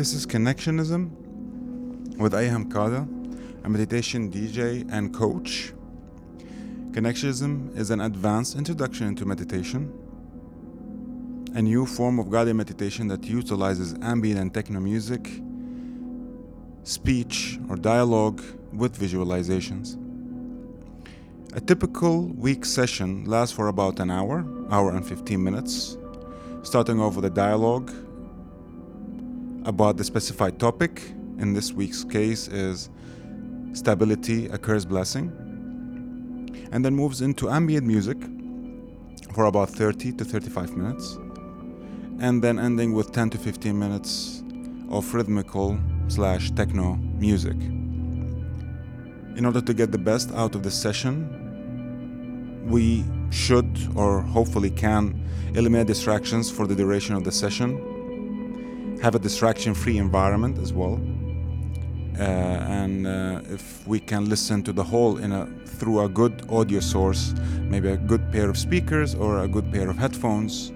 This is Connectionism with Ayham Kada, a meditation DJ and coach. Connectionism is an advanced introduction into meditation, a new form of guided meditation that utilizes ambient and techno music, speech, or dialogue with visualizations. A typical week session lasts for about an hour, hour and 15 minutes, starting off with a dialogue about the specified topic. In this week's case is stability, a curse blessing, and then moves into ambient music for about 30 to 35 minutes, and then ending with 10 to 15 minutes of rhythmical slash techno music. In order to get the best out of the session, we should or hopefully can eliminate distractions for the duration of the session, have a distraction free environment as well. Uh, and uh, if we can listen to the whole in a through a good audio source, maybe a good pair of speakers or a good pair of headphones,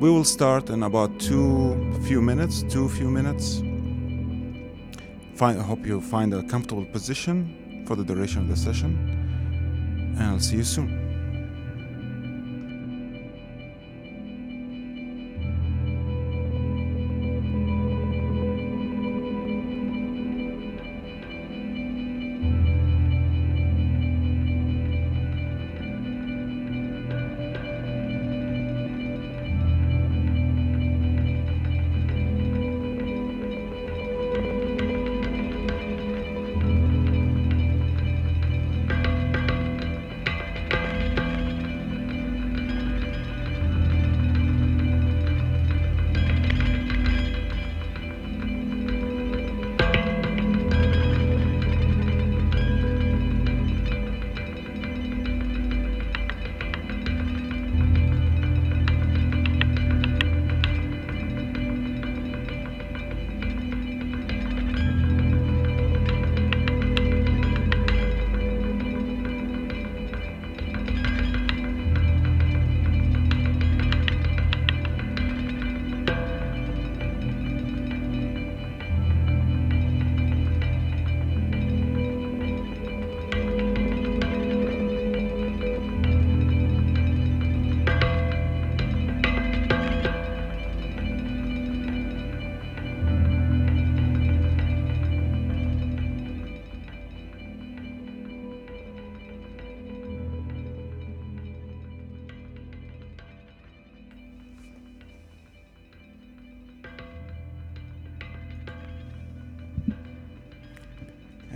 we will start in about two few minutes, two few minutes. Find, I hope you find a comfortable position for the duration of the session and I'll see you soon.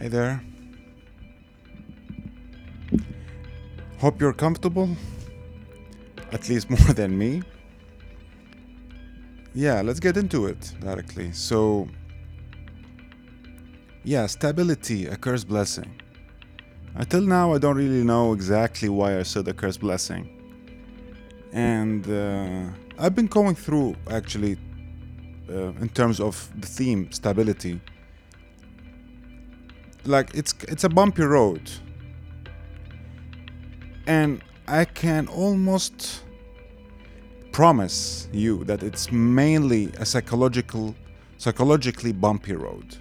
Hey there. Hope you're comfortable. At least more than me. Yeah, let's get into it directly. So, yeah, stability, a curse blessing. Until now, I don't really know exactly why I said a curse blessing. And uh, I've been going through actually, uh, in terms of the theme, stability like it's it's a bumpy road. And i can almost promise you that it's mainly a psychological psychologically bumpy road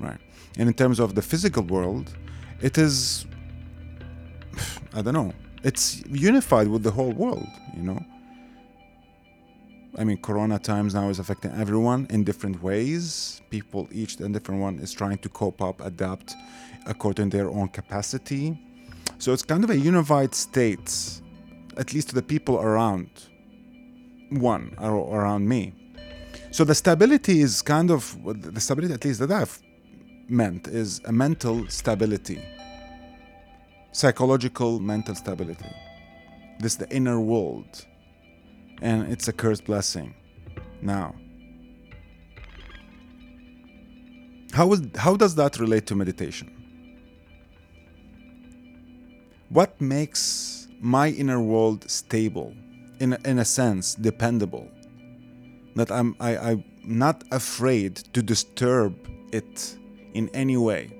right? And in terms of the physical world it is i don't know it's unified with the whole world you know I mean, Corona times now is affecting everyone in different ways. People, each and different one, is trying to cope up, adapt according to their own capacity. So it's kind of a unified state, at least to the people around one or around me. So the stability is kind of the stability, at least that I've meant, is a mental stability, psychological mental stability. This is the inner world and it's a cursed blessing. Now, how, is, how does that relate to meditation? What makes my inner world stable, in, in a sense, dependable? That I'm, I, I'm not afraid to disturb it in any way.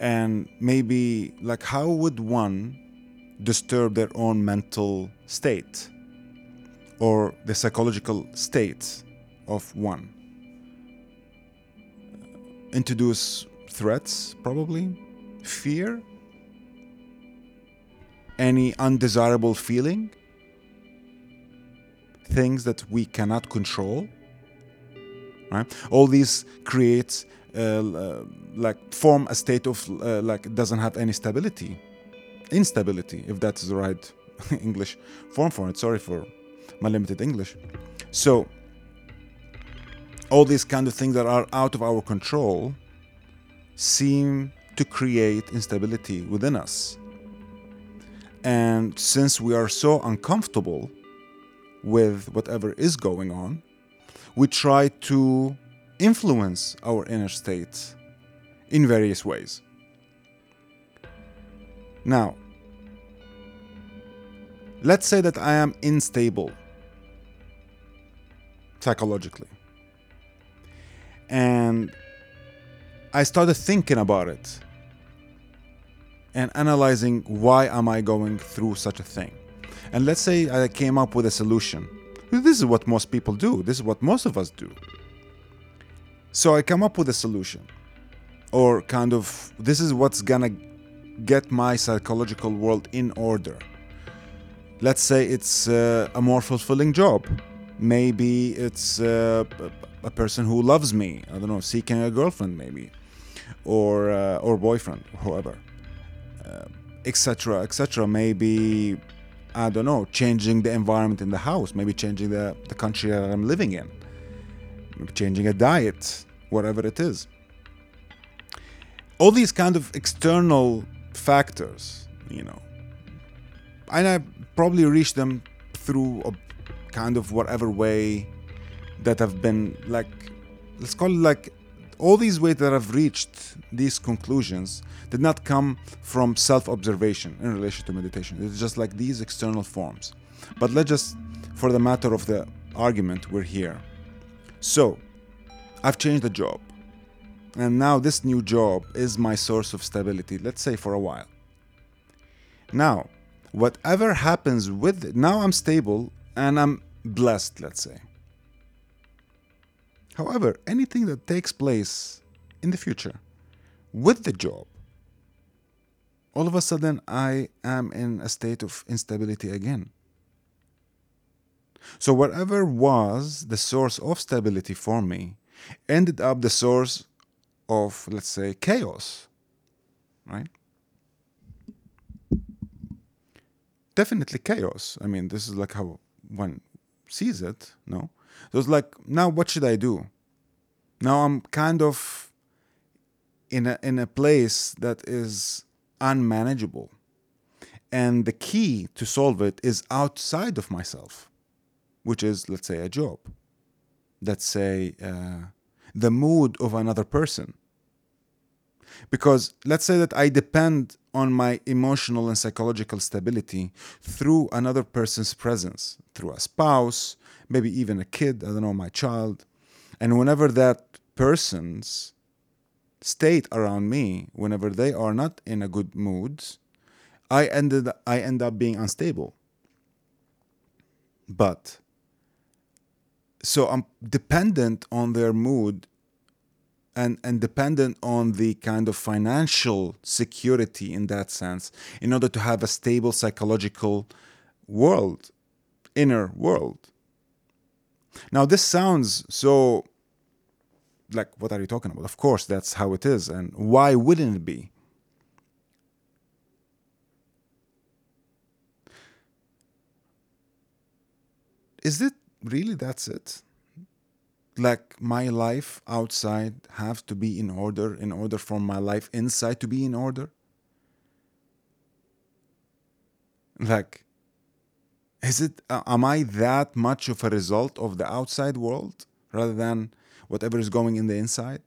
And maybe, like, how would one disturb their own mental state? Or the psychological state of one. Introduce threats, probably, fear, any undesirable feeling, things that we cannot control. Right? All these creates uh, like form a state of uh, like doesn't have any stability, instability, if that's the right English form for it. Sorry for my limited English. So all these kind of things that are out of our control seem to create instability within us. And since we are so uncomfortable with whatever is going on, we try to influence our inner state in various ways. Now, let's say that I am unstable psychologically. And I started thinking about it and analyzing why am I going through such a thing. And let's say I came up with a solution. This is what most people do. This is what most of us do. So I come up with a solution. Or kind of this is what's gonna get my psychological world in order. Let's say it's uh, a more fulfilling job. Maybe it's uh, a person who loves me. I don't know, seeking a girlfriend maybe or uh, or boyfriend, whoever, etc., uh, etc. Et maybe I don't know, changing the environment in the house, maybe changing the the country that I'm living in, maybe changing a diet, whatever it is. All these kind of external factors, you know, and I probably reach them through a kind of whatever way that have been like let's call it like all these ways that I've reached these conclusions did not come from self observation in relation to meditation. It's just like these external forms. But let's just, for the matter of the argument, we're here. So, I've changed the job. And now this new job is my source of stability, let's say for a while. Now, whatever happens with it, now I'm stable and I'm blessed, let's say. However, anything that takes place in the future with the job, all of a sudden I am in a state of instability again. So, whatever was the source of stability for me ended up the source of, let's say, chaos, right? Definitely chaos. I mean, this is like how one sees it, no? So it's like, now what should I do? Now I'm kind of in a in a place that is unmanageable. And the key to solve it is outside of myself, which is, let's say, a job. Let's say uh, the mood of another person. Because let's say that I depend on my emotional and psychological stability through another person's presence, through a spouse, maybe even a kid, I don't know, my child. And whenever that person's state around me, whenever they are not in a good mood, I ended I end up being unstable. But so I'm dependent on their mood and, and dependent on the kind of financial security in that sense in order to have a stable psychological world, inner world. Now, this sounds so like, what are you talking about? Of course, that's how it is. And why wouldn't it be? Is it really that's it? Like my life outside have to be in order in order for my life inside to be in order? Like is it am i that much of a result of the outside world rather than whatever is going in the inside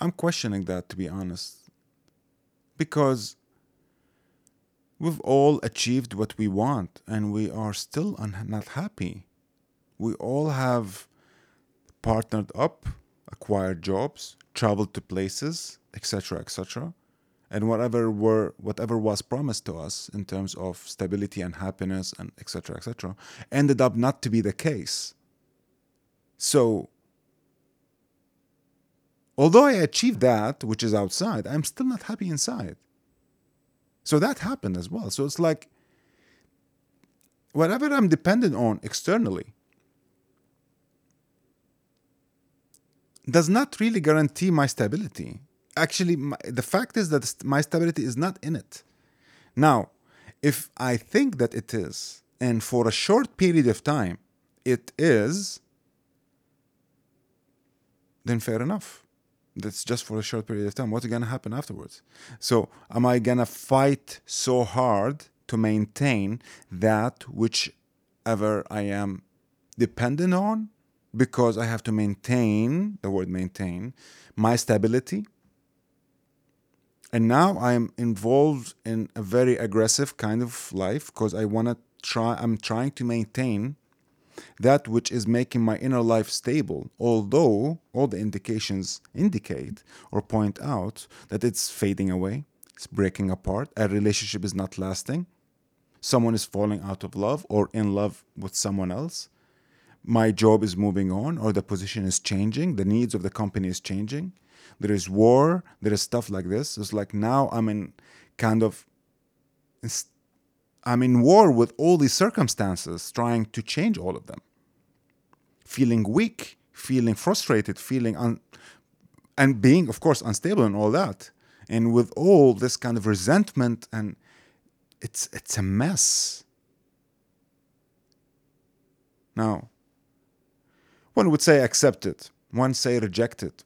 i'm questioning that to be honest because we've all achieved what we want and we are still un- not happy. We all have partnered up acquired jobs traveled to places etc etc and whatever were whatever was promised to us in terms of stability and happiness and etc etc ended up not to be the case. So although i achieved that which is outside i'm still not happy inside so that happened as well. So it's like whatever i'm dependent on externally does not really guarantee my stability. Actually my, the fact is that my stability is not in it. Now if i think that it is and for a short period of time it is then fair enough that's just for a short period of time what's going to happen afterwards? So am i going to fight so hard to maintain that whichever i am dependent on because i have to maintain the word maintain my stability? And now i'm involved in a very aggressive kind of life because i want to try i'm trying to maintain that which is making my inner life stable although all the indications indicate or point out that it's fading away it's breaking apart a relationship is not lasting someone is falling out of love or in love with someone else my job is moving on or the position is changing the needs of the company is changing there is war there is stuff like this. It's like now i'm in kind of i'm in war with all these circumstances trying to change all of them. Feeling weak feeling frustrated feeling un- and being of course unstable and all that. And with all this kind of resentment and it's it's a mess. Now one would say accept it. One say reject it.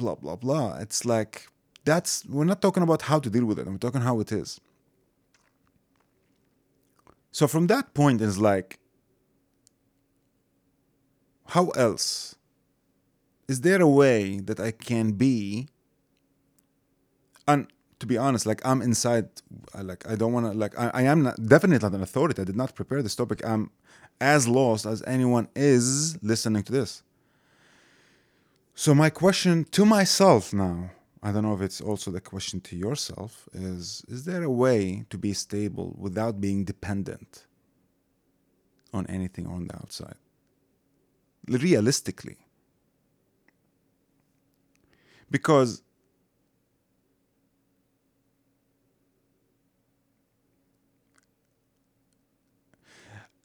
Blah blah blah. It's like that's we're not talking about how to deal with it. We're talking how it is so from that point it's like how else? Is there a way that i can be and to be honest like i'm inside like i don't want to like I, I am not definitely not an authority. I did not prepare this topic. I'm as lost as anyone is listening to this. So my question to myself now, I don't know if it's also the question to yourself, is is there a way to be stable without being dependent on anything on the outside? Realistically. Because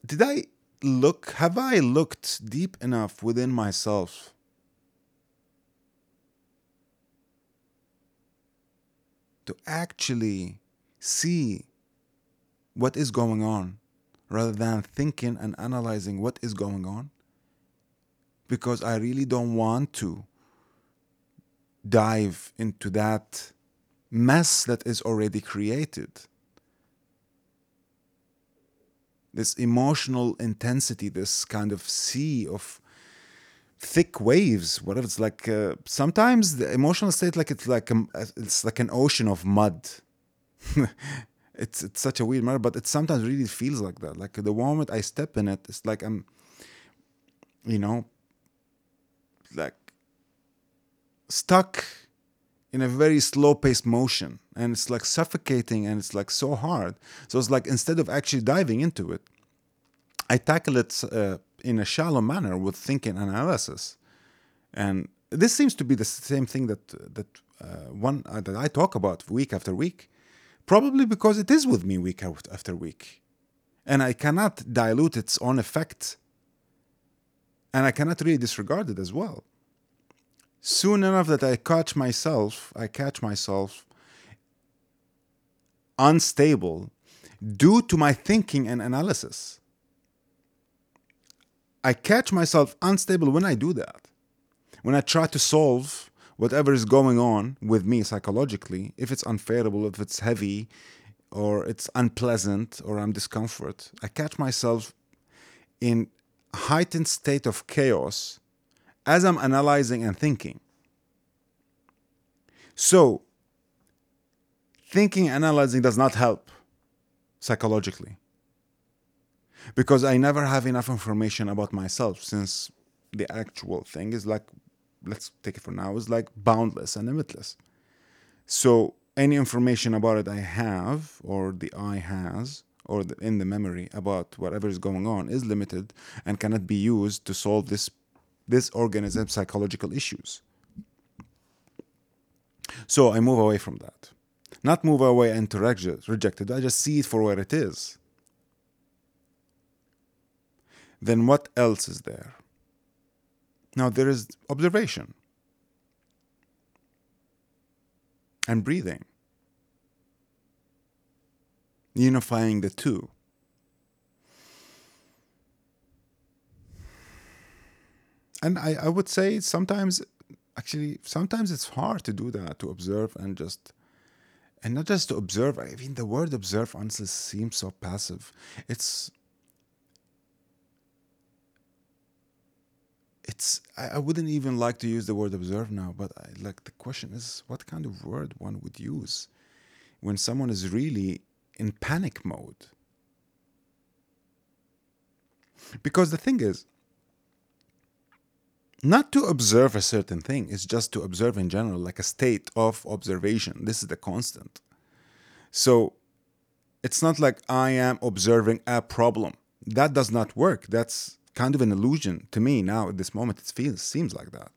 did I look have I looked deep enough within myself to actually see what is going on rather than thinking and analyzing what is going on because I really don't want to dive into that mess that is already created. This emotional intensity, this kind of sea of thick waves whatever it's like uh, sometimes the emotional state like it's like a, it's like an ocean of mud. It's it's such a weird matter but it sometimes really feels like that. Like the moment i step in it it's like i'm you know like stuck in a very slow paced motion and it's like suffocating and it's like so hard. So it's like instead of actually diving into it i tackle it uh, in a shallow manner with thinking analysis. And this seems to be the same thing that that uh, one uh, that I talk about week after week, probably because it is with me week after week, and I cannot dilute its own effect, and I cannot really disregard it as well. Soon enough that I catch myself, I catch myself unstable due to my thinking and analysis I catch myself unstable when I do that. When I try to solve whatever is going on with me psychologically, if it's unfavorable, if it's heavy, or it's unpleasant, or I'm discomfort, I catch myself in heightened state of chaos as I'm analyzing and thinking. So, thinking analyzing does not help psychologically because I never have enough information about myself since the actual thing is like let's take it for now is like boundless and limitless. So any information about it I have, or the I has, or the, in the memory about whatever is going on is limited and cannot be used to solve this this organism's psychological issues. So I move away from that. Not move away and to reject it. I just see it for where it is. Then what else is there? Now there is observation and breathing, unifying the two. And I, I would say sometimes, actually, sometimes it's hard to do that, to observe and just, and not just to observe. I mean, the word observe honestly seems so passive. It's, it's I, I wouldn't even like to use the word observe now but I, like the question is what kind of word one would use when someone is really in panic mode? Because the thing is not to observe a certain thing it's just to observe in general like a state of observation. This is the constant. So it's not like i am observing a problem. That does not work. That's kind of an illusion to me now at this moment. It feels seems like that.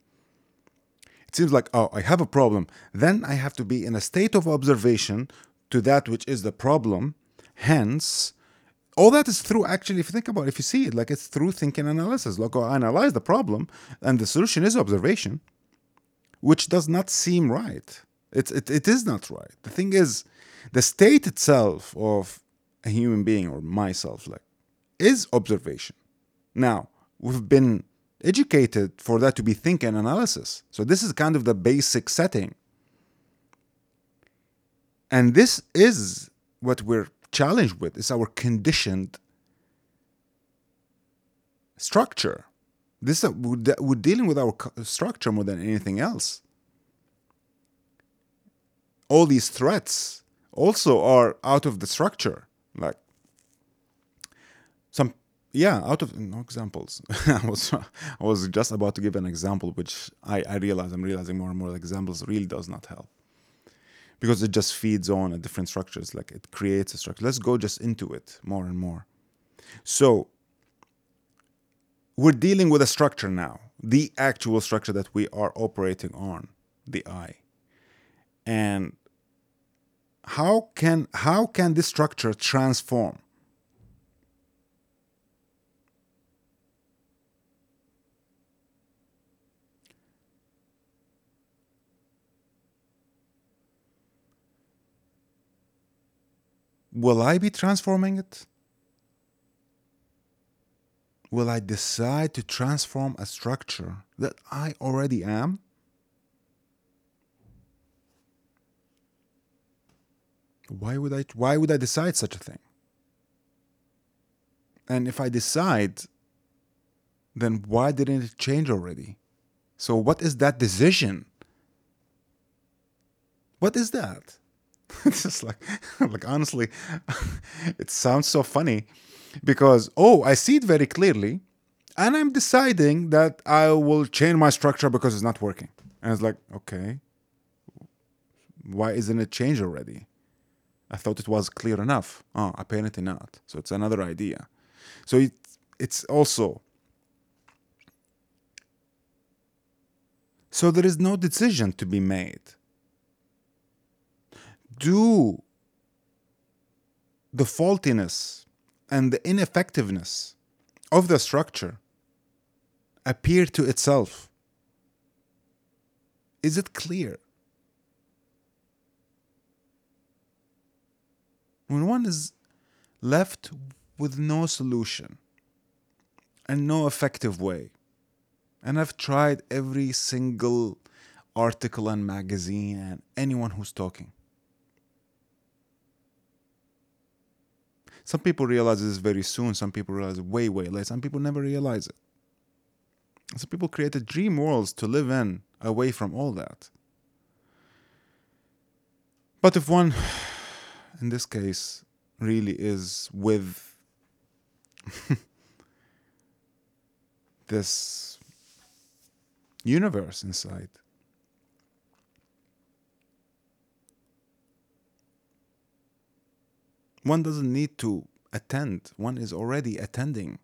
It seems like oh i have a problem. Then i have to be in a state of observation to that which is the problem. Hence all that is through actually if you think about it if you see it like it's through thinking analysis. Like oh, I analyze the problem and the solution is observation which does not seem right. It's it, it is not right. The thing is the state itself of a human being or myself like is observation now, we've been educated for that to be think and analysis. So this is kind of the basic setting. And this is what we're challenged with is our conditioned structure. This is we're dealing with our structure more than anything else. All these threats also are out of the structure. Like yeah out of no examples. I was i was just about to give an example which i i realize i'm realizing more and more examples really does not help. Because it just feeds on a different structures like it creates a structure. Let's go just into it more and more. So we're dealing with a structure now the actual structure that we are operating on the i. And how can how can this structure transform will I be transforming it? Will I decide to transform a structure that I already am? Why would I why would I decide such a thing? And if I decide, then why didn't it change already? So what is that decision? What is that? it's just like like honestly it sounds so funny because oh i see it very clearly and i'm deciding that i will change my structure because it's not working. And it's like okay why isn't it changed already? I thought it was clear enough. Oh apparently not. So it's another idea. So it, it's also so there is no decision to be made do the faultiness and the ineffectiveness of the structure appear to itself? Is it clear? When one is left with no solution and no effective way, and I've tried every single article and magazine and anyone who's talking Some people realize this very soon, some people realize way, way late, some people never realize it. Some people create created dream worlds to live in away from all that. But if one, in this case, really is with this universe inside, One doesn't need to attend, one is already attending.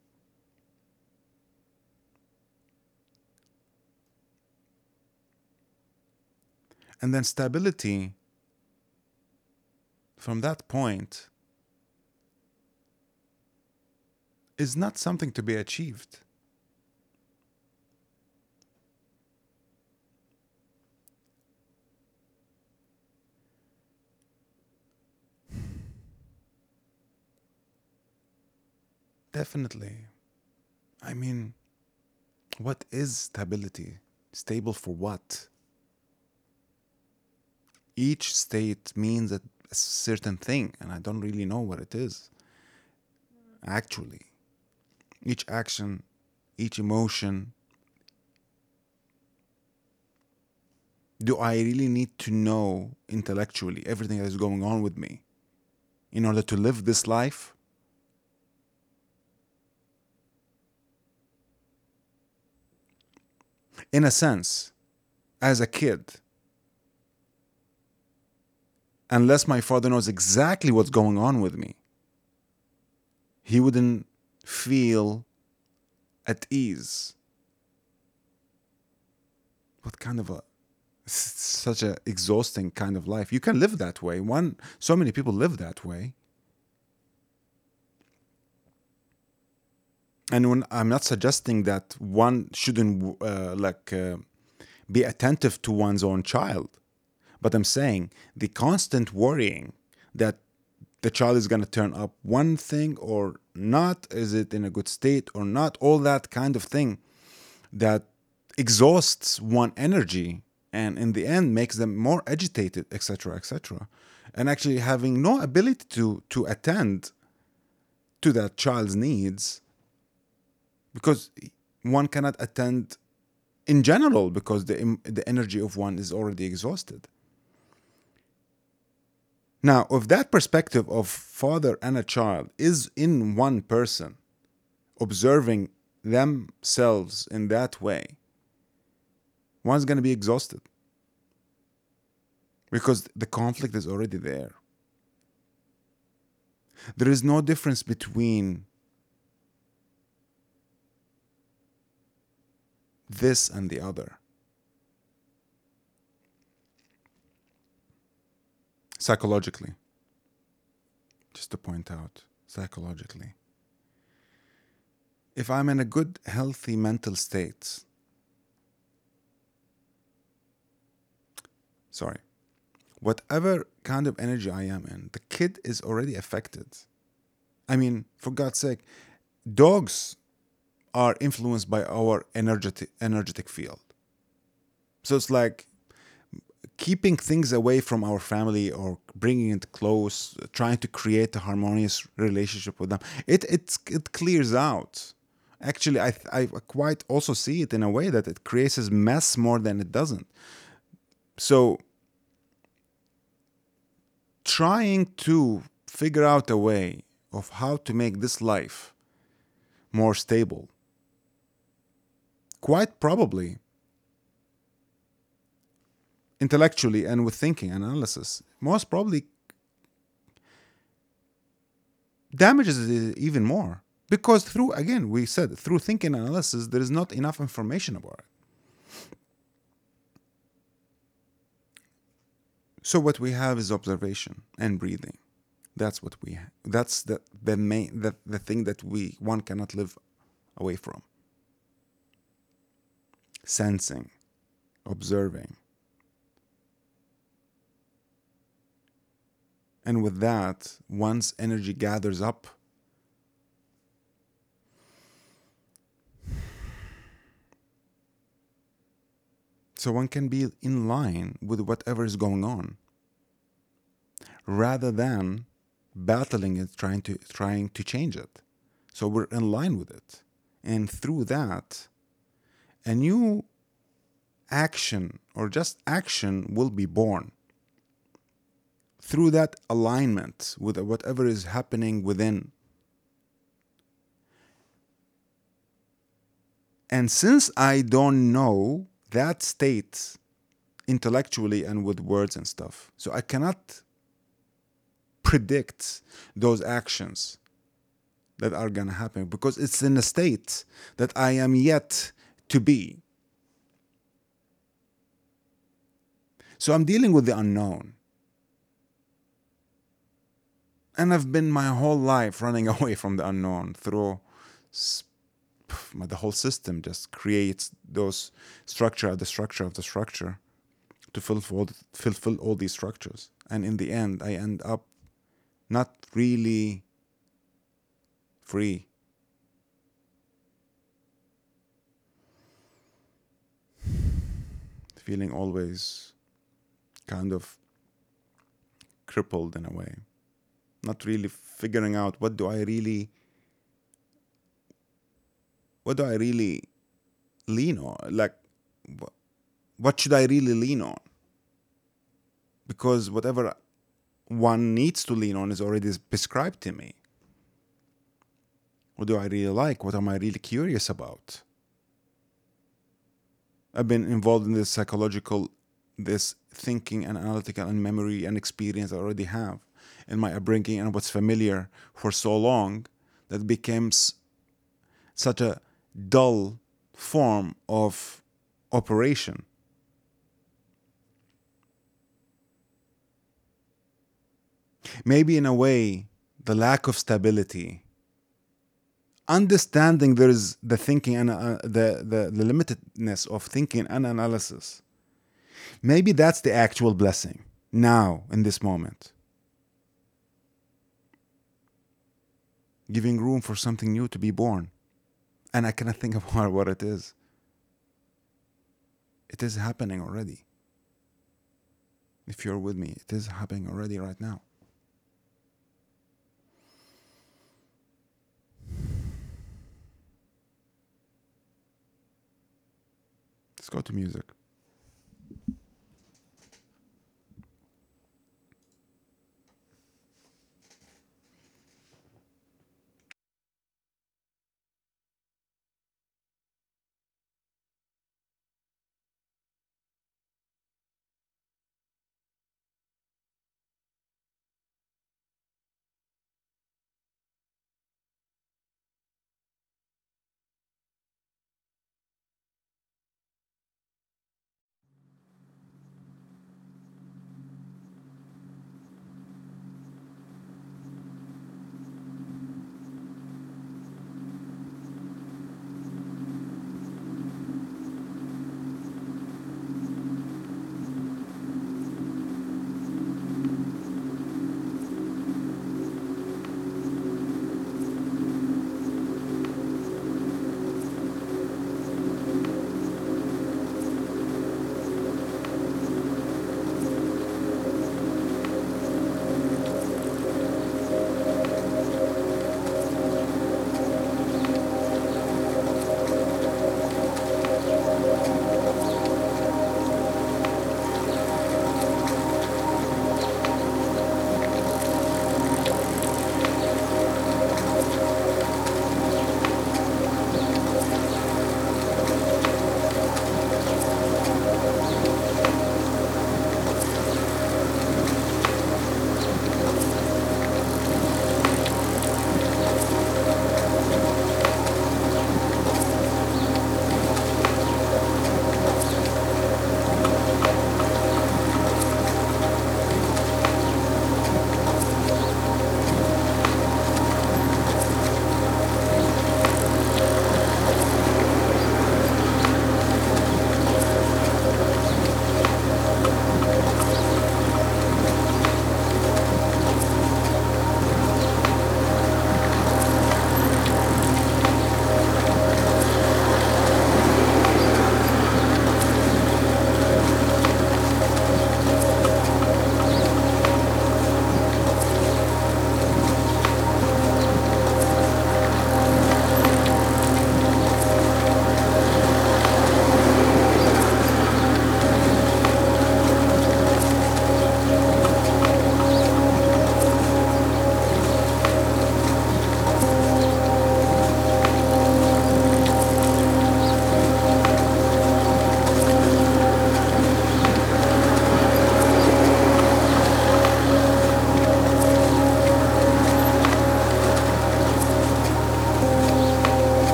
And then stability from that point is not something to be achieved. Definitely. I mean, what is stability? Stable for what? Each state means a certain thing, and I don't really know what it is. Actually, each action, each emotion. Do I really need to know intellectually everything that is going on with me in order to live this life? In a sense, as a kid, unless my father knows exactly what's going on with me, he wouldn't feel at ease. What kind of a such a exhausting kind of life. You can live that way. One so many people live that way. And when I'm not suggesting that one shouldn't uh, like uh, be attentive to one's own child, but I'm saying the constant worrying that the child is going to turn up one thing or not, is it in a good state or not, all that kind of thing that exhausts one energy and in the end makes them more agitated, etc., etc., and actually having no ability to to attend to that child's needs because one cannot attend in general because the, the energy of one is already exhausted. Now, if that perspective of father and a child is in one person, observing themselves in that way, one's going to be exhausted because the conflict is already there. There is no difference between this and the other. Psychologically, just to point out, psychologically. If I'm in a good, healthy mental state, sorry, whatever kind of energy I am in, the kid is already affected. I mean, for God's sake, dogs are influenced by our energetic energetic field. So it's like keeping things away from our family or bringing it close, trying to create a harmonious relationship with them. It it it clears out. Actually, I I quite also see it in a way that it creates mess more than it doesn't. So trying to figure out a way of how to make this life more stable quite probably intellectually and with thinking analysis most probably damages it even more. Because through again we said through thinking analysis there is not enough information about it. So what we have is observation and breathing. That's what we have. that's the the main the, the thing that we one cannot live away from sensing, observing. And with that, once energy gathers up, so one can be in line with whatever is going on rather than battling it trying to trying to change it so we're in line with it and through that a new action or just action will be born through that alignment with whatever is happening within. And since I don't know that state intellectually and with words and stuff, so I cannot predict those actions that are going to happen because it's in a state that I am yet to be. So I'm dealing with the unknown. And I've been my whole life running away from the unknown through the whole system just creates those structure the structure of the structure to fulfill fulfill all these structures and in the end i end up not really free feeling always kind of crippled in a way not really figuring out what do i really what do I really lean on? Like, what should I really lean on? Because whatever one needs to lean on is already prescribed to me. What do I really like? What am I really curious about? I've been involved in this psychological, this thinking and analytical and memory and experience I already have in my upbringing and what's familiar for so long that becomes such a dull form of operation. Maybe, in a way, the lack of stability, understanding there is the thinking and uh, the, the, the limitedness of thinking and analysis. Maybe that's the actual blessing now, in this moment. Giving room for something new to be born and I cannot think about what it is. It is happening already. If you're with me, it is happening already right now. Let's go to music.